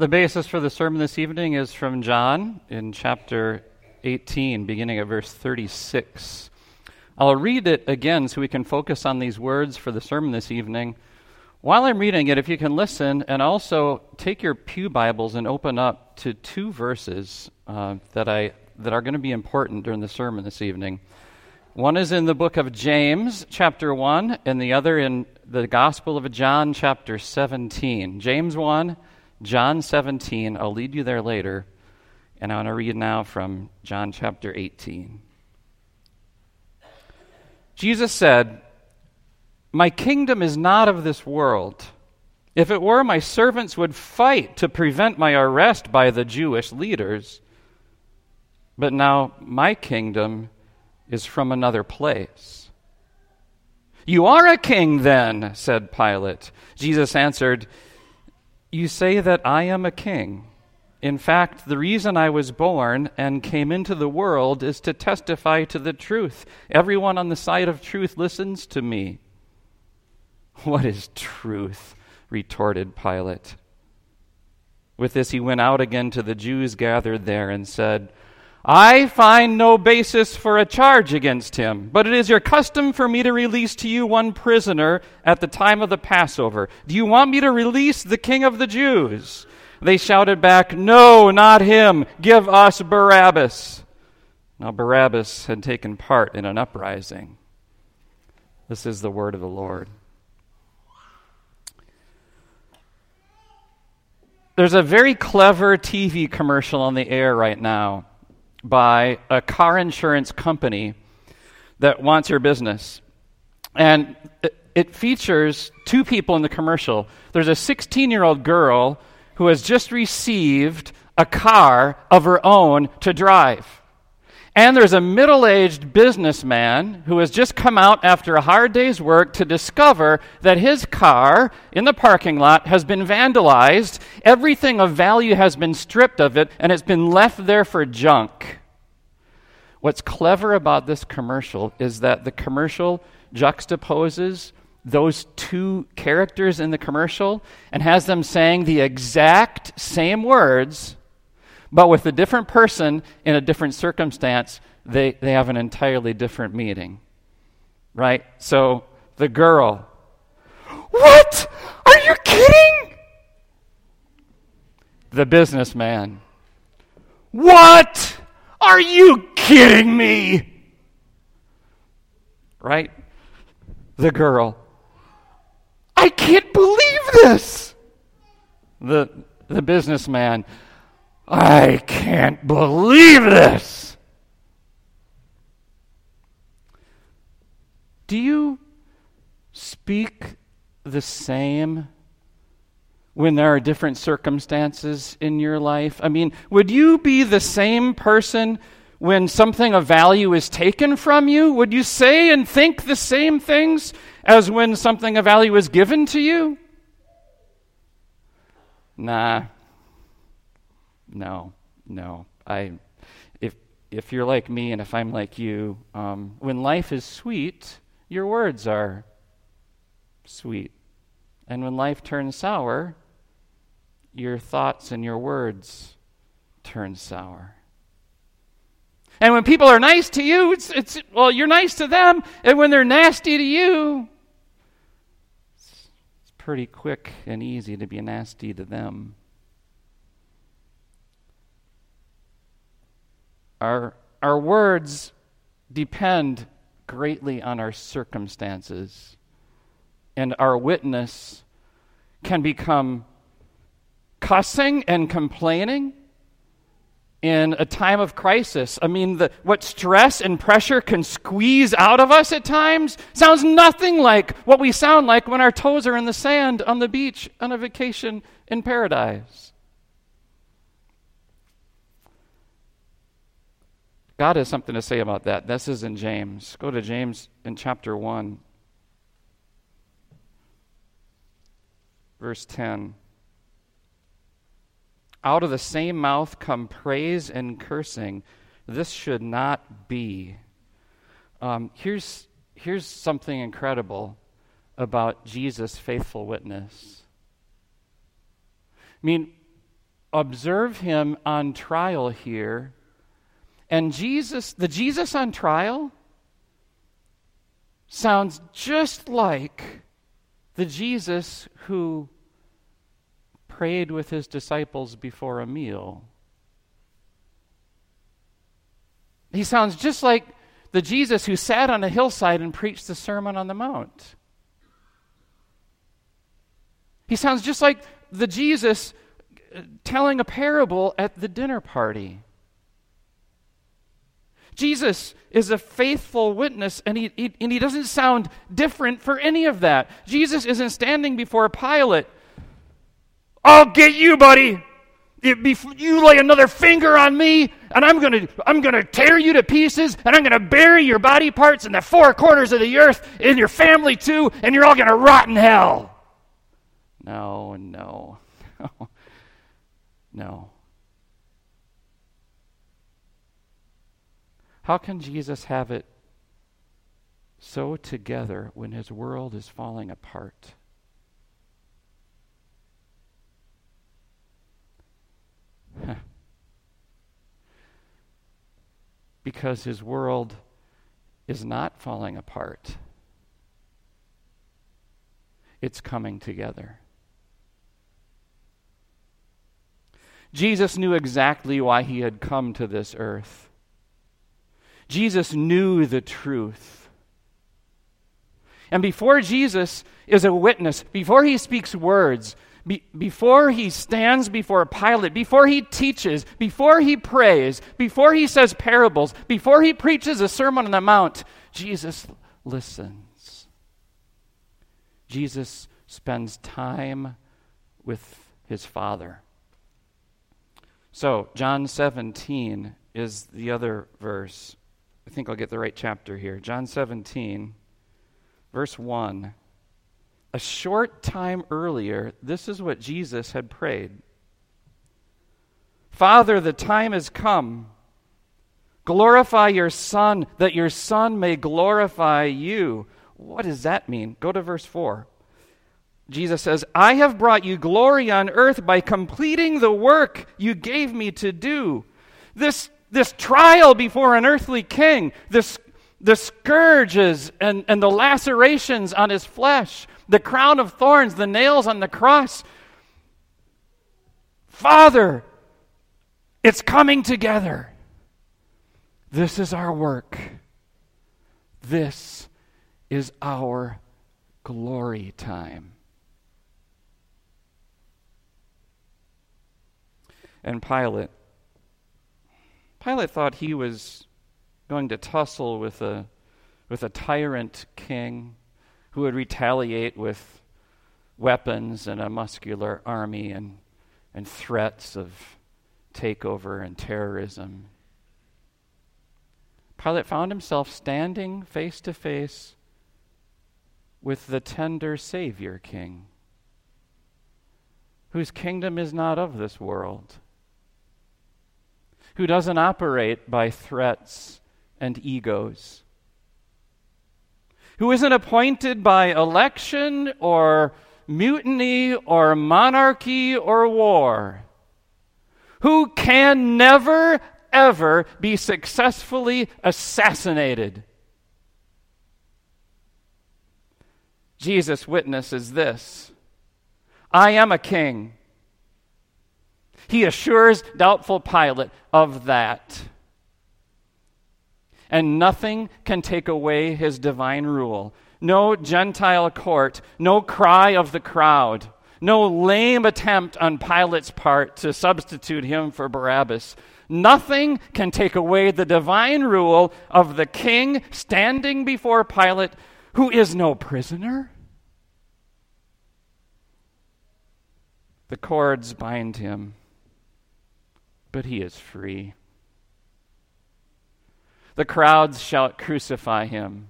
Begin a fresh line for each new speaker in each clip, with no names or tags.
The basis for the sermon this evening is from John in chapter 18, beginning at verse 36. I'll read it again so we can focus on these words for the sermon this evening. While I'm reading it, if you can listen and also take your Pew Bibles and open up to two verses uh, that, I, that are going to be important during the sermon this evening. One is in the book of James, chapter 1, and the other in the Gospel of John, chapter 17. James 1, John 17. I'll lead you there later. And I want to read now from John chapter 18. Jesus said, My kingdom is not of this world. If it were, my servants would fight to prevent my arrest by the Jewish leaders. But now my kingdom is from another place. You are a king, then, said Pilate. Jesus answered, You say that I am a king. In fact, the reason I was born and came into the world is to testify to the truth. Everyone on the side of truth listens to me. What is truth? retorted Pilate. With this, he went out again to the Jews gathered there and said, I find no basis for a charge against him, but it is your custom for me to release to you one prisoner at the time of the Passover. Do you want me to release the king of the Jews? They shouted back, No, not him. Give us Barabbas. Now, Barabbas had taken part in an uprising. This is the word of the Lord. There's a very clever TV commercial on the air right now by a car insurance company that wants your business. And it, features two people in the commercial. There's a 16 year old girl who has just received a car of her own to drive. And there's a middle aged businessman who has just come out after a hard day's work to discover that his car in the parking lot has been vandalized. Everything of value has been stripped of it, and it's been left there for junk. What's clever about this commercial is that the commercial juxtaposes those two characters in the commercial and has them saying the exact same words, but with a different person in a different circumstance, they, they have an entirely different meaning. Right? So the girl, What? Are you kidding? The businessman, What? Are you kidding me? Right? The girl, I can't believe this. The, the businessman, I can't believe this. Do you speak the same when there are different circumstances in your life? I mean, would you be the same person when something of value is taken from you? Would you say and think the same things as when something of value is given to you? Nah. No, no. I, if, if you're like me and if I'm like you, um, when life is sweet, your words are sweet. And when life turns sour, your thoughts and your words turn sour. And when people are nice to you, it's, it's well, you're nice to them. And when they're nasty to you, it's, it's pretty quick and easy to be nasty to them. Our, our words depend greatly on our circumstances, and our witness can become cussing and complaining in a time of crisis. I mean, the, what stress and pressure can squeeze out of us at times sounds nothing like what we sound like when our toes are in the sand on the beach on a vacation in paradise. God has something to say about that. This is in James. Go to James in chapter 1, verse 10. Out of the same mouth come praise and cursing. This should not be. Um, here's, here's something incredible about Jesus' faithful witness. I mean, observe him on trial here. And Jesus, the Jesus on trial, sounds just like the Jesus who prayed with his disciples before a meal. He sounds just like the Jesus who sat on a hillside and preached the Sermon on the Mount. He sounds just like the Jesus uh, telling a parable at the dinner party. Jesus is a faithful witness, and he, he, and he doesn't sound different for any of that. Jesus isn't standing before Pilate. I'll get you, buddy. If you lay another finger on me, and I'm going to I'm going to tear you to pieces, and I'm going to bury your body parts in the four corners of the earth, and your family too, and you're all going to rot in hell. No, no, no, no. How can Jesus have it so together when his world is falling apart? because his world is not falling apart, it's coming together. Jesus knew exactly why he had come to this earth. Jesus knew the truth. And before Jesus is a witness, before he speaks words, be, before he stands before Pilate, before he teaches, before he prays, before he says parables, before he preaches a Sermon on the Mount, Jesus listens. Jesus spends time with his Father. So, John 17 is the other verse. I think I'll get the right chapter here. John 17, verse 1. A short time earlier, this is what Jesus had prayed Father, the time has come. Glorify your Son, that your Son may glorify you. What does that mean? Go to verse 4. Jesus says, I have brought you glory on earth by completing the work you gave me to do. This, this trial before an earthly king, this, the scourges and, and the lacerations on his flesh, the crown of thorns, the nails on the cross. Father, it's coming together. This is our work. This is our glory time. And Pilate, Pilate thought he was going to tussle with a, with a tyrant king who would retaliate with weapons and a muscular army and, and threats of takeover and terrorism. Pilate found himself standing face to face with the tender Savior King, whose kingdom is not of this world, who doesn't operate by threats and egos who isn't appointed by election or mutiny or monarchy or war, who can never, ever be successfully assassinated. Jesus' witnesses this I am a king. He assures doubtful Pilate of that and nothing can take away his divine rule. No Gentile court, no cry of the crowd, no lame attempt on Pilate's part to substitute him for Barabbas. Nothing can take away the divine rule of the king standing before Pilate, who is no prisoner. The cords bind him, but he is free. The crowds shout, Crucify him.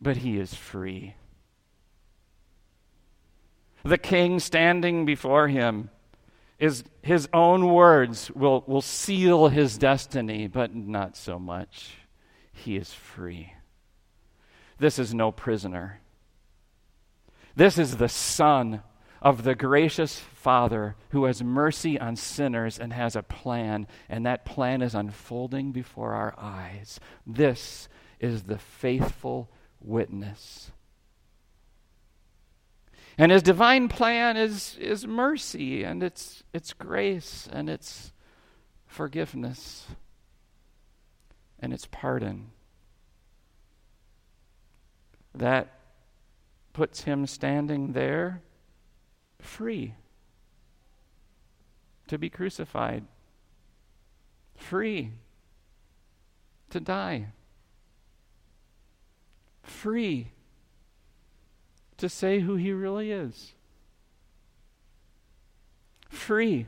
But he is free. The king standing before him is his own words will, will seal his destiny, but not so much. He is free. This is no prisoner. This is the son of the gracious Father who has mercy on sinners and has a plan, and that plan is unfolding before our eyes. This is the faithful witness. And his divine plan is, is mercy and it's, it's grace and it's forgiveness and it's pardon. That puts him standing there free to be crucified, free to die, free to say who he really is, free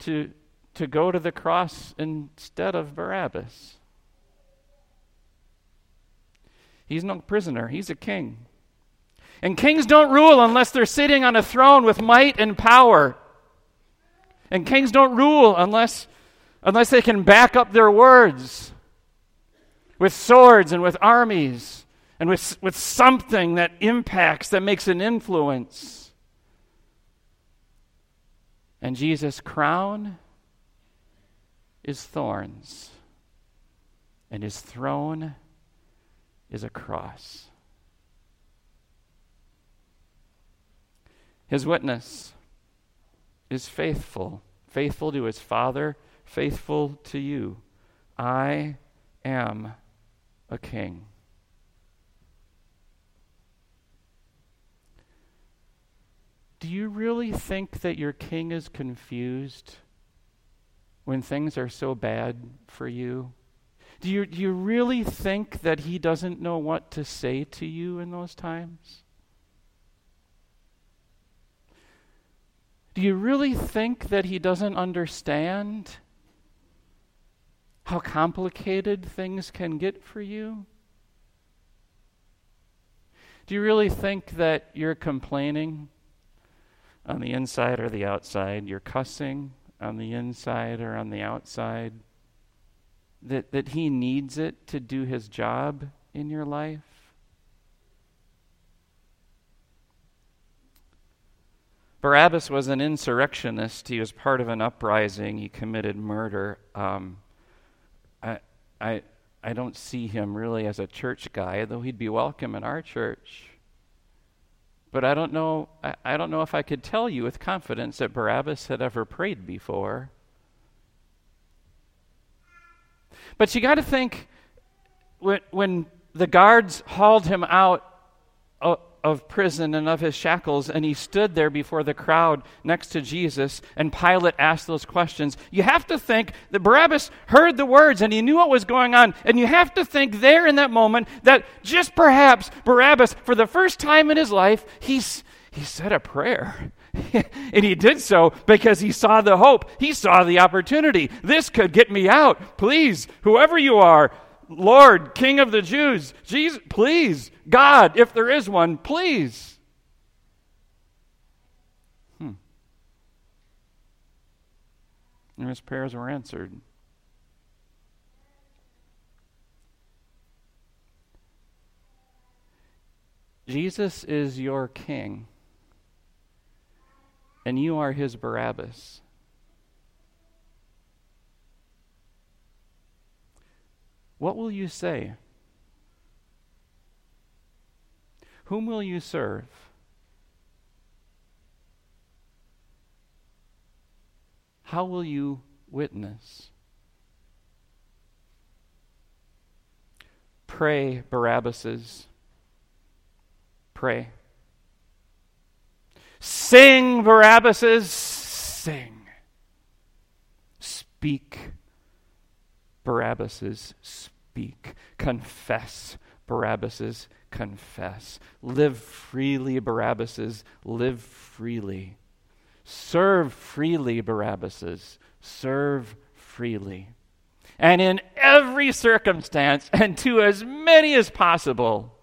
to, to go to the cross instead of Barabbas. He's no prisoner, he's a king. And kings don't rule unless they're sitting on a throne with might and power. And kings don't rule unless, unless they can back up their words with swords and with armies and with, with something that impacts, that makes an influence. And Jesus' crown is thorns, and his throne is a cross. His witness is faithful, faithful to his Father, faithful to you. I am a king. Do you really think that your king is confused when things are so bad for you? Do you, do you really think that he doesn't know what to say to you in those times? Do you really think that he doesn't understand how complicated things can get for you? Do you really think that you're complaining on the inside or the outside? You're cussing on the inside or on the outside? that, that he needs it to do his job in your life? Barabbas was an insurrectionist. He was part of an uprising. He committed murder. Um, I, I, I don't see him really as a church guy, though he'd be welcome in our church. But I don't know. I, I don't know if I could tell you with confidence that Barabbas had ever prayed before. But you got to think when, when the guards hauled him out of prison and of his shackles, and he stood there before the crowd next to Jesus, and Pilate asked those questions. You have to think that Barabbas heard the words and he knew what was going on, and you have to think there in that moment that just perhaps Barabbas, for the first time in his life, he's, he said a prayer. and he did so because he saw the hope. He saw the opportunity. This could get me out. Please, whoever you are, Lord, King of the Jews, Jesus, please, God, if there is one, please. Hmm. And his prayers were answered. Jesus is your king and you are his Barabbas. What will you say? Whom will you serve? How will you witness? Pray, Barabbases. Pray. Sing, Barabbases, sing. Speak, Barabbases, speak. Confess, Barabbas's confess. Live freely, Barabbas's live freely. Serve freely, Barabbas's serve freely. And in every circumstance, and to as many as possible,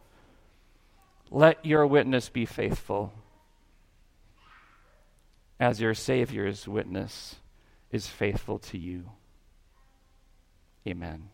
let your witness be faithful as your Savior's witness is faithful to you. Amen.